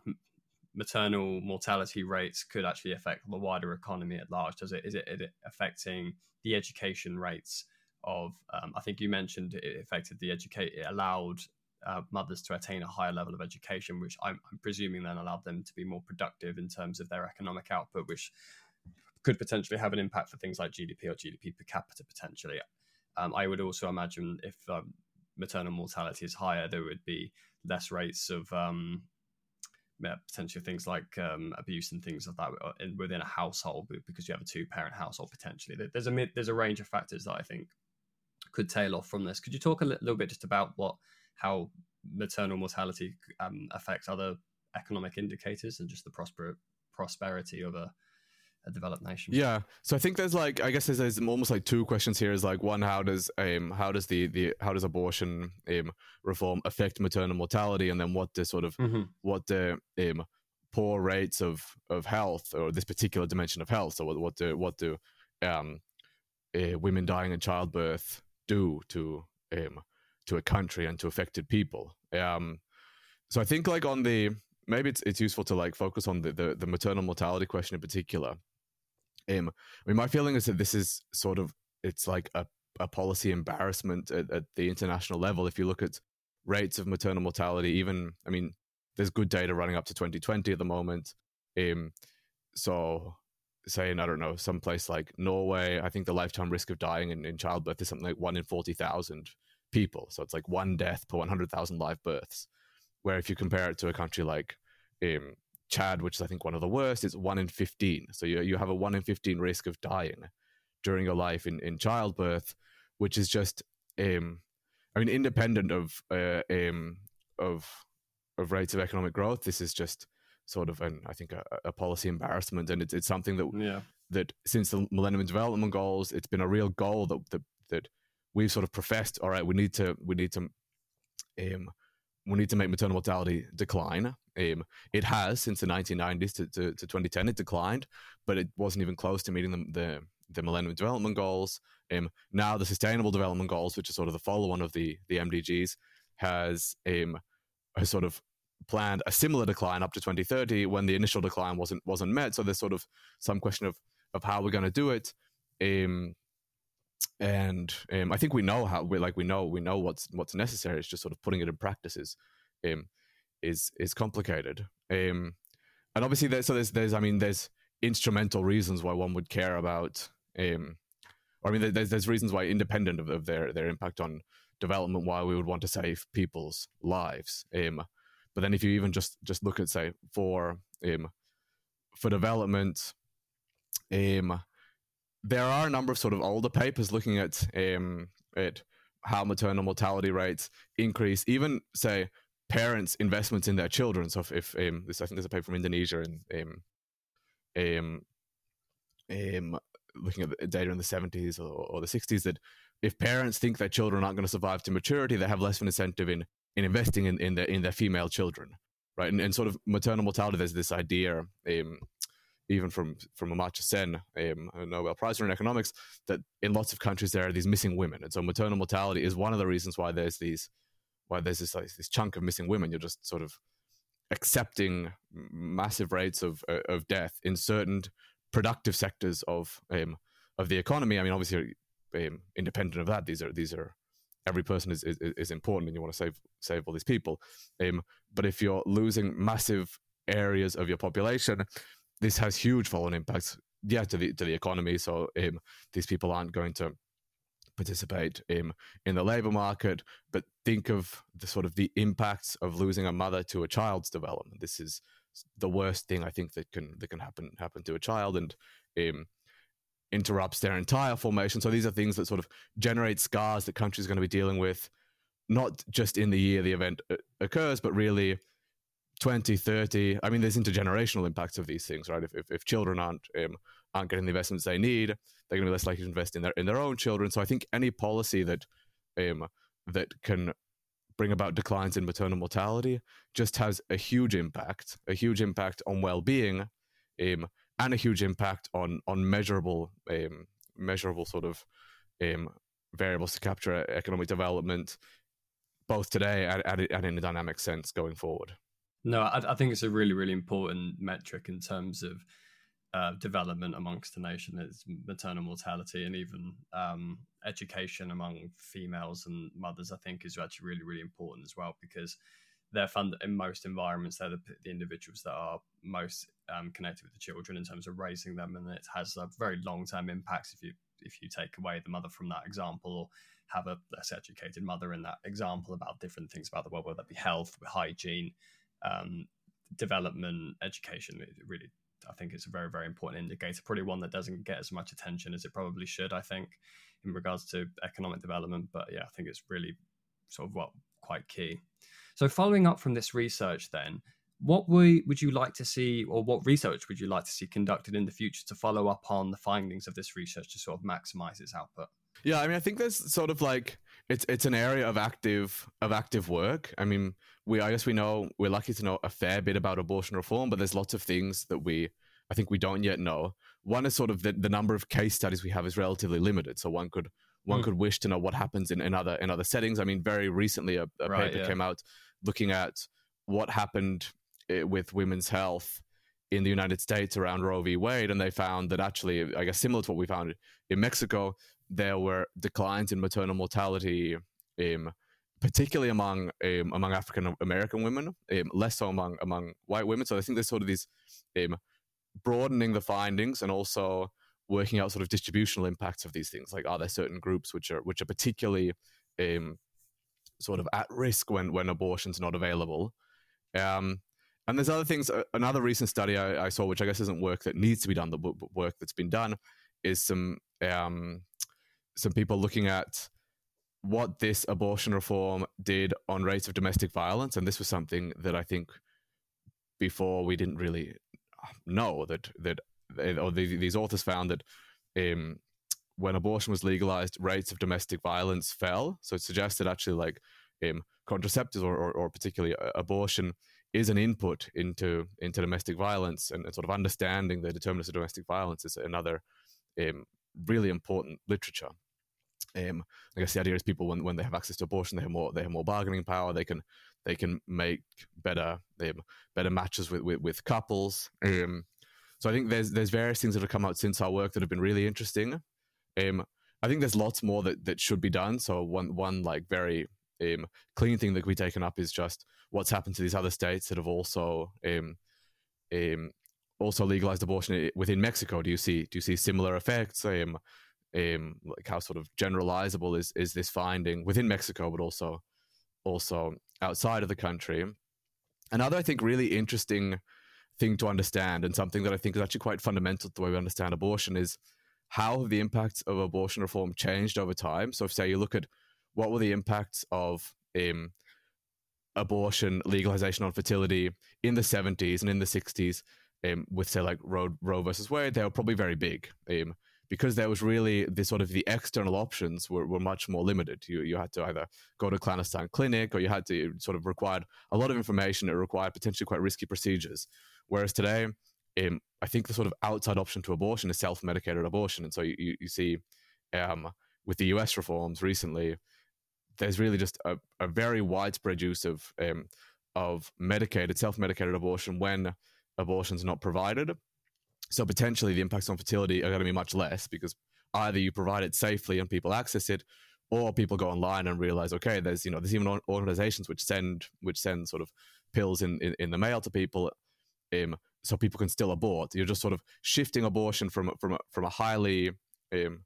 maternal mortality rates could actually affect the wider economy at large. Does it is it, is it affecting the education rates of? Um, I think you mentioned it affected the educate. It allowed uh, mothers to attain a higher level of education, which I'm, I'm, presuming then allowed them to be more productive in terms of their economic output, which could potentially have an impact for things like GDP or GDP per capita potentially. Um, I would also imagine if um, maternal mortality is higher, there would be less rates of um, things like um, abuse and things of that uh, within a household because you have a two-parent household potentially. There's a there's a range of factors that I think could tail off from this. Could you talk a little bit just about what how maternal mortality um, affects other economic indicators and just the prosper prosperity of a a developed nation. Yeah. So I think there's like I guess there's, there's almost like two questions here. Is like one, how does um how does the the how does abortion um reform affect maternal mortality, and then what the sort of mm-hmm. what the um poor rates of of health or this particular dimension of health. So what what do what do um uh, women dying in childbirth do to um to a country and to affected people. Um, so I think like on the maybe it's it's useful to like focus on the, the, the maternal mortality question in particular him. I mean, my feeling is that this is sort of it's like a, a policy embarrassment at, at the international level. If you look at rates of maternal mortality, even I mean, there's good data running up to 2020 at the moment. Um, so saying I don't know, some place like Norway, I think the lifetime risk of dying in, in childbirth is something like one in forty thousand people. So it's like one death per one hundred thousand live births. Where if you compare it to a country like um, Chad, which is I think one of the worst, it's one in 15. So you, you have a one in 15 risk of dying during your life in, in childbirth, which is just, um, I mean, independent of, uh, um, of, of rates of economic growth. This is just sort of an, I think, a, a policy embarrassment. And it's, it's something that, yeah. that since the Millennium Development Goals, it's been a real goal that, that, that we've sort of professed, all right, we need to, we need to, um, we need to make maternal mortality decline. Um, it has since the 1990s to, to, to, 2010. It declined, but it wasn't even close to meeting the, the, the Millennium Development Goals. Um, now the Sustainable Development Goals, which is sort of the follow-on of the the MDGs, has um, has sort of planned a similar decline up to 2030 when the initial decline wasn't wasn't met. So there's sort of some question of of how we're going to do it. Um, and um, I think we know how we like we know we know what's what's necessary. It's just sort of putting it in practices um, is is complicated. Um, and obviously, there's, so there's there's I mean there's instrumental reasons why one would care about. Um, or I mean, there's there's reasons why independent of, of their their impact on development, why we would want to save people's lives. Um, but then if you even just just look at say for um, for development, um, there are a number of sort of older papers looking at um, at how maternal mortality rates increase, even say parents' investments in their children. So if, if um, this, I think there's a paper from Indonesia and um, um, um, looking at the data in the 70s or, or, the 60s that if parents think their children aren't going to survive to maturity, they have less of an incentive in in investing in, in their in their female children, right? And, and sort of maternal mortality. There's this idea um, even from from Amartya Sen, um, a Nobel Prize winner in economics, that in lots of countries there are these missing women, and so maternal mortality is one of the reasons why there's these why there's this like, this chunk of missing women. You're just sort of accepting massive rates of uh, of death in certain productive sectors of um, of the economy. I mean, obviously, um, independent of that, these are these are every person is, is, is important, and you want to save save all these people. Um, but if you're losing massive areas of your population, this has huge fallen impacts, yeah, to the to the economy. So um, these people aren't going to participate in in the labor market. But think of the sort of the impacts of losing a mother to a child's development. This is the worst thing I think that can that can happen happen to a child and um, interrupts their entire formation. So these are things that sort of generate scars that countries are going to be dealing with, not just in the year the event uh, occurs, but really 20, 30. I mean, there's intergenerational impacts of these things, right? If, if, if children aren't um, aren't getting the investments they need, they're going to be less likely to invest in their in their own children. So I think any policy that um, that can bring about declines in maternal mortality just has a huge impact, a huge impact on well-being, um, and a huge impact on on measurable um, measurable sort of um, variables to capture economic development, both today and, and in a dynamic sense going forward. No, I, I, think it's a really, really important metric in terms of uh, development amongst the nation. is maternal mortality and even um, education among females and mothers. I think is actually really, really important as well because they're fund in most environments. They're the, the individuals that are most um, connected with the children in terms of raising them, and it has a very long term impacts if you if you take away the mother from that example or have a less educated mother in that example about different things about the world, whether that be health, hygiene, um, development, education. It really, I think it's a very, very important indicator. Probably one that doesn't get as much attention as it probably should. I think in regards to economic development, but yeah, I think it's really sort of what quite key. So, following up from this research, then, what we, would you like to see, or what research would you like to see conducted in the future to follow up on the findings of this research to sort of maximize its output? Yeah, I mean, I think there's sort of like it's it's an area of active of active work. I mean, we I guess we know we're lucky to know a fair bit about abortion reform, but there's lots of things that we I think we don't yet know. One is sort of the, the number of case studies we have is relatively limited, so one could one mm. could wish to know what happens in, in other in other settings. I mean, very recently a, a right, paper yeah. came out looking at what happened eh, with women's health in the United States around Roe v. Wade, and they found that actually, I guess, similar to what we found in Mexico, there were declines in maternal mortality, um, particularly among um, among African American women, um, less so among among white women. So I think there's sort of these um, broadening the findings and also working out sort of distributional impacts of these things. Like, are there certain groups which are which are particularly um, sort of at risk when when abortion's not available? And there's other things. Uh, another recent study I, I, saw, which I guess isn't work that needs to be done, the work that's been done, is some um, some people looking at what this abortion reform did on rates of domestic violence, and this was something that I think before we didn't really know that that or these authors found that um, when abortion was legalized, rates of domestic violence fell. So it suggested actually like um, contraceptives or, or, or, particularly uh, abortion is an input into into domestic violence and, and, sort of understanding the determinants of domestic violence is another um, really important literature. Um, I guess the idea is people when, when they have access to abortion, they have more they have more bargaining power. They can they can make better have better matches with with, with couples. Um, so I think there's there's various things that have come out since our work that have been really interesting. Um, I think there's lots more that, that should be done. So one one like very um, clean thing that could be taken up is just what's happened to these other states that have also um, um, also legalized abortion within Mexico. Do you see do you see similar effects? Um, um, like how sort of generalizable is is this finding within Mexico, but also also outside of the country. Another, I think, really interesting thing to understand, and something that I think is actually quite fundamental to the way we understand abortion, is how have the impacts of abortion reform changed over time. So, if say you look at what were the impacts of um, abortion legalization on fertility in the 70s and in the 60s, um, with say like Roe, Roe versus Wade, they were probably very big. Um, because there was really the sort of the external options were, were much more limited. You you had to either go to clandestine clinic or you had to sort of required a lot of information. It required potentially quite risky procedures. Whereas today, um, I think the sort of outside option to abortion is self-medicated abortion, and so you you, you see um, with the U.S. reforms recently, there's really just a, a very widespread use of um, of medicated self-medicated abortion when abortion's not provided so potentially the impacts on fertility are going to be much less because either you provide it safely and people access it, or people go online and realize, okay, there's you know there's even organizations which send which send sort of pills in in, in the mail to people, um, so people can still abort. You're just sort of shifting abortion from from from a highly um,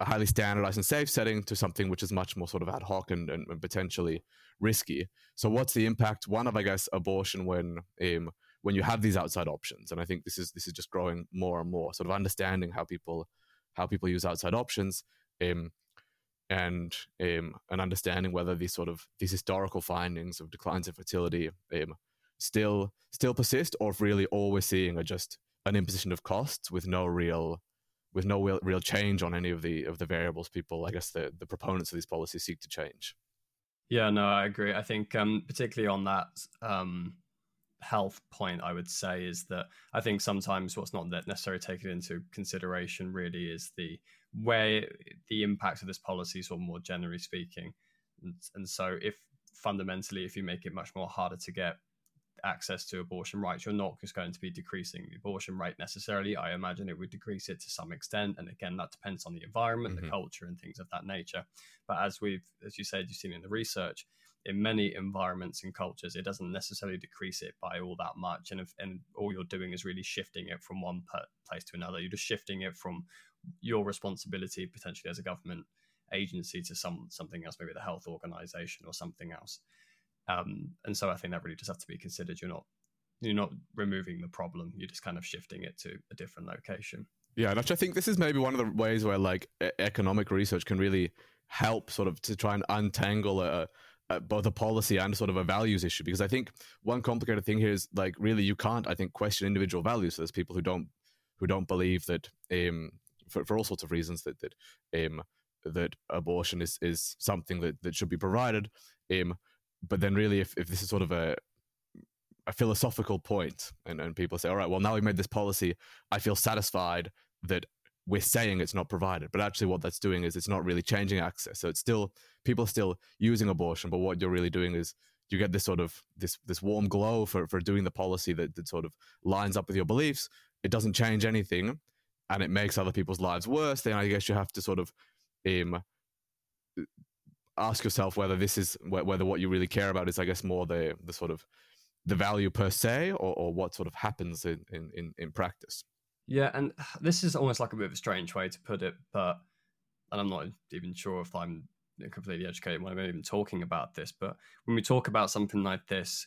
a highly standardized and safe setting to something which is much more sort of ad hoc and, and, and potentially risky. So, what's the impact? One of, I guess, abortion when um, when you have these outside options. And I think this is this is just growing more and more, sort of understanding how people how people use outside options. Um, and um, and understanding whether these sort of these historical findings of declines in fertility um, still still persist, or if really all we're seeing are just an imposition of costs with no real with no real, real change on any of the of the variables people, I guess the the proponents of these policies seek to change. Yeah, no, I agree. I think um, particularly on that um, health point, I would say is that I think sometimes what's not necessarily taken into consideration really is the where the impact of this policy, sort of more generally speaking. And, and so, if fundamentally, if you make it much more harder to get access to abortion rights, you're not just going to be decreasing the abortion rate necessarily. I imagine it would decrease it to some extent. And again, that depends on the environment, mm-hmm. the culture, and things of that nature. But as we've, as you said, you've seen in the research, in many environments and cultures, it doesn't necessarily decrease it by all that much. And if, and all you're doing is really shifting it from one place to another. You're just shifting it from your responsibility potentially as a government agency to some something else, maybe the health organization or something else. Um, and so I think that really just have to be considered. You're not you're not removing the problem. You're just kind of shifting it to a different location. Yeah, and I think this is maybe one of the ways where like economic research can really help sort of to try and untangle a, a, both a policy and sort of a values issue. Because I think one complicated thing here is like really you can't I think question individual values. So there's people who don't who don't believe that um for, for all sorts of reasons that that um that abortion is is something that that should be provided. Um, but then really if, if this is sort of a a philosophical point and, and people say all right well now we've made this policy i feel satisfied that we're saying it's not provided but actually what that's doing is it's not really changing access. So it's still people are still using abortion but what you're really doing is you get this sort of this this warm glow for for doing the policy that, that sort of lines up with your beliefs. It doesn't change anything and it makes other people's lives worse. Then i guess you have to sort of um, ask yourself whether this is whether what you really care about is, I guess, more the the sort of the value per se, or, or what sort of happens in, in in practice. Yeah, and this is almost like a bit of a strange way to put it, but and I'm not even sure if I'm completely educated when I'm even talking about this. But when we talk about something like this,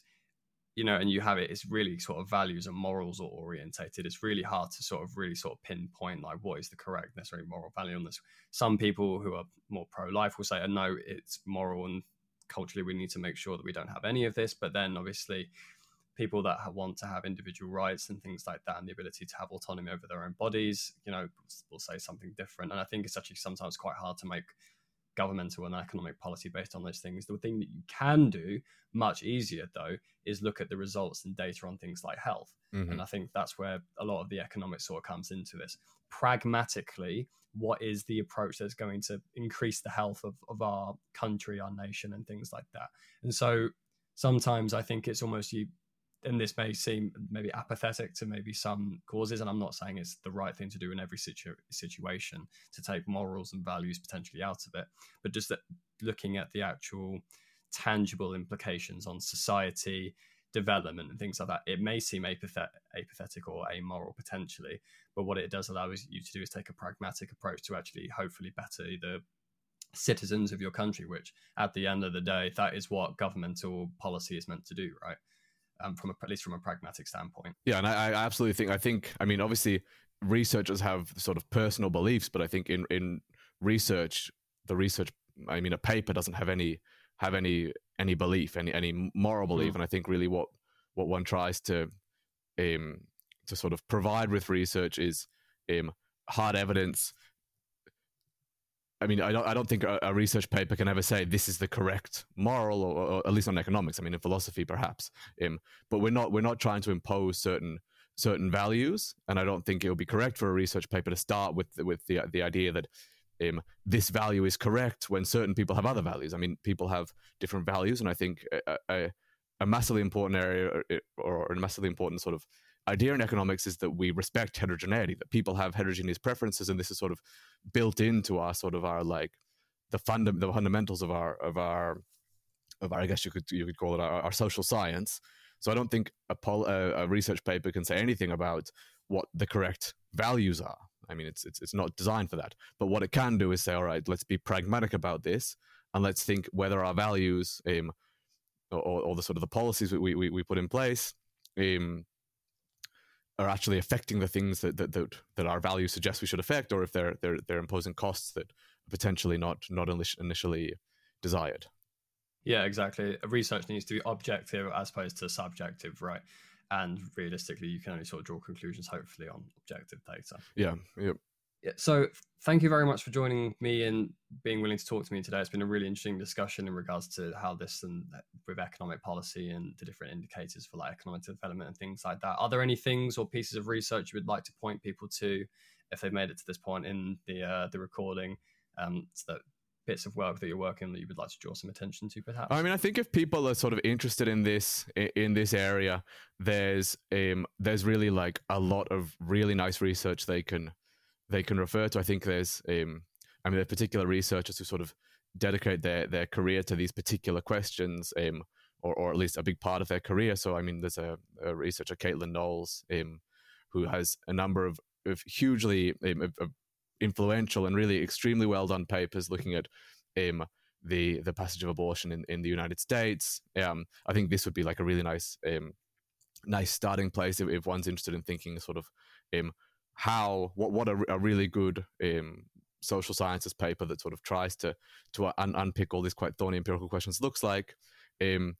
you know, and you have it, it's really sort of values and morals or orientated. It's really hard to sort of really sort of pinpoint like what is the correct necessary moral value on this. Some people who are more pro life will say, oh, no, it's moral and culturally we need to make sure that we don't have any of this. But then obviously, people that want to have individual rights and things like that and the ability to have autonomy over their own bodies, you know, will say something different. And I think it's actually sometimes quite hard to make governmental and economic policy based on those things. The thing that you can do much easier, though, is look at the results and data on things like health. Mm-hmm. And I think that's where a lot of the economics sort of comes into this. Pragmatically, what is the approach that's going to increase the health of, of our country, our nation, and things like that? And so sometimes I think it's almost you and this may seem maybe apathetic to maybe some causes, and I'm not saying it's the right thing to do in every situ- situation to take morals and values potentially out of it, but just that looking at the actual tangible implications on society, development, and things like that, it may seem apathet- apathetic or amoral potentially, but what it does allow you to do is take a pragmatic approach to actually hopefully better the citizens of your country, which at the end of the day, that is what governmental policy is meant to do, right? Um, from a, at least from a pragmatic standpoint. Yeah, and I, I absolutely think I think I mean obviously researchers have sort of personal beliefs, but I think in in research the research I mean a paper doesn't have any have any any belief any any moral belief, mm. and I think really what what one tries to um to sort of provide with research is um hard evidence I mean, I don't, I don't think a, a, research paper can ever say this is the correct moral, or, or, at least on economics. I mean, in philosophy, perhaps. Um, but we're not, we're not trying to impose certain certain values, and I don't think it would be correct for a research paper to start with with the the idea that um, this value is correct when certain people have other values. I mean, people have different values, and I think a, a, a massively important area or, or a massively important sort of idea in economics is that we respect heterogeneity, that people have heterogeneous preferences, and this is sort of built into our sort of our like the funda- the fundamentals of our of our of our I guess you could you could call it our, our social science. So I don't think a, pol- a, a research paper can say anything about what the correct values are. I mean, it's, it's it's not designed for that. But what it can do is say, all right, let's be pragmatic about this, and let's think whether our values, um, or, or the sort of the policies we, we, we put in place, um, are actually affecting the things that that, that, that our values suggest we should affect, or if they're they're they're imposing costs that are potentially not not initially desired. Yeah, exactly. Research needs to be objective as opposed to subjective, right? And realistically, you can only sort of draw conclusions, hopefully, on objective data. Yeah. Yep. Yeah, so thank you very much for joining me and being willing to talk to me today. It's been a really interesting discussion in regards to how this and uh, with economic policy and the different indicators for like economic development and things like that. Are there any things or pieces of research you would like to point people to if they've made it to this point in the uh, the recording? Um, so that bits of work that you're working that you would like to draw some attention to perhaps i mean i think if people are sort of interested in this in this area there's um there's really like a lot of really nice research they can they can refer to i think there's um i mean there are particular researchers who sort of dedicate their their career to these particular questions um or, or at least a big part of their career so i mean there's a, a researcher caitlin knowles um who has a number of, of hugely um, of, influential and really extremely well done papers looking at um, the the passage of abortion in, in the United States. Um, I think this would be like a really nice um, nice starting place if, if one's interested in thinking sort of um, how what what a, a really good um, social sciences paper that sort of tries to to un- unpick all these quite thorny empirical questions looks like. Um,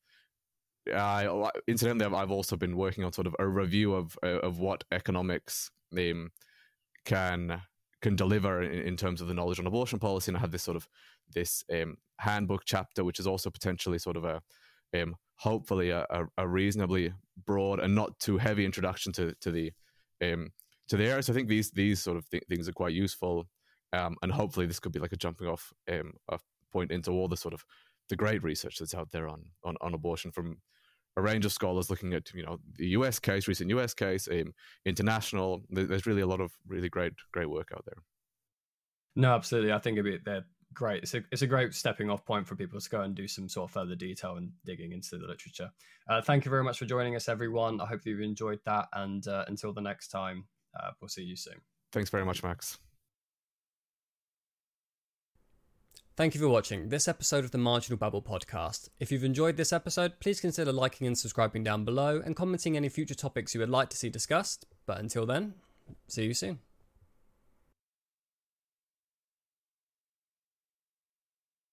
I, incidentally, I've also been working on sort of a review of of what economics um, can can deliver in, in, terms of the knowledge on abortion policy. And I have this sort of this um, handbook chapter, which is also potentially sort of a um, hopefully a, a, reasonably broad and not too heavy introduction to to the um, to the. So I think these these sort of th- things are quite useful, um, and hopefully this could be like a jumping off um, point into all the sort of the great research that's out there on on, on abortion from a range of scholars looking at you know the U.S. case, recent U.S. case, um, international. There's really a lot of really great great work out there. No, absolutely. I think it they're great. It's a it's a great stepping off point for people to go and do some sort of further detail and digging into the literature. Uh, thank you very much for joining us, everyone. I hope you've enjoyed that, and uh, until the next time, uh, we'll see you soon. Thanks very much, Max. Thank you for watching this episode of the Marginal Babble podcast. If you've enjoyed this episode, please consider liking and subscribing down below and commenting any future topics you would like to see discussed. But until then, see you soon.